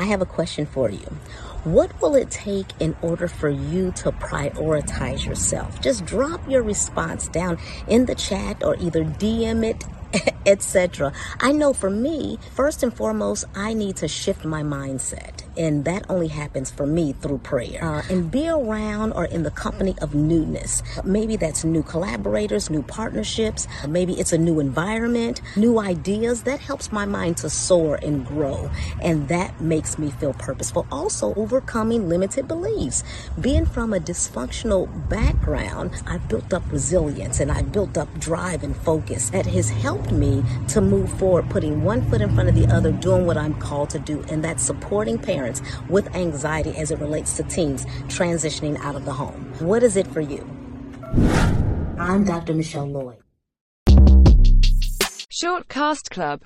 I have a question for you. What will it take in order for you to prioritize yourself? Just drop your response down in the chat or either DM it etc. I know for me, first and foremost, I need to shift my mindset. And that only happens for me through prayer. Uh, and be around or in the company of newness. Maybe that's new collaborators, new partnerships. Maybe it's a new environment, new ideas. That helps my mind to soar and grow. And that makes me feel purposeful. Also, overcoming limited beliefs. Being from a dysfunctional background, I've built up resilience and I've built up drive and focus that has helped me to move forward, putting one foot in front of the other, doing what I'm called to do. And that's supporting parents with anxiety as it relates to teens transitioning out of the home. What is it for you? I'm Dr. Michelle Lloyd. Short Cast Club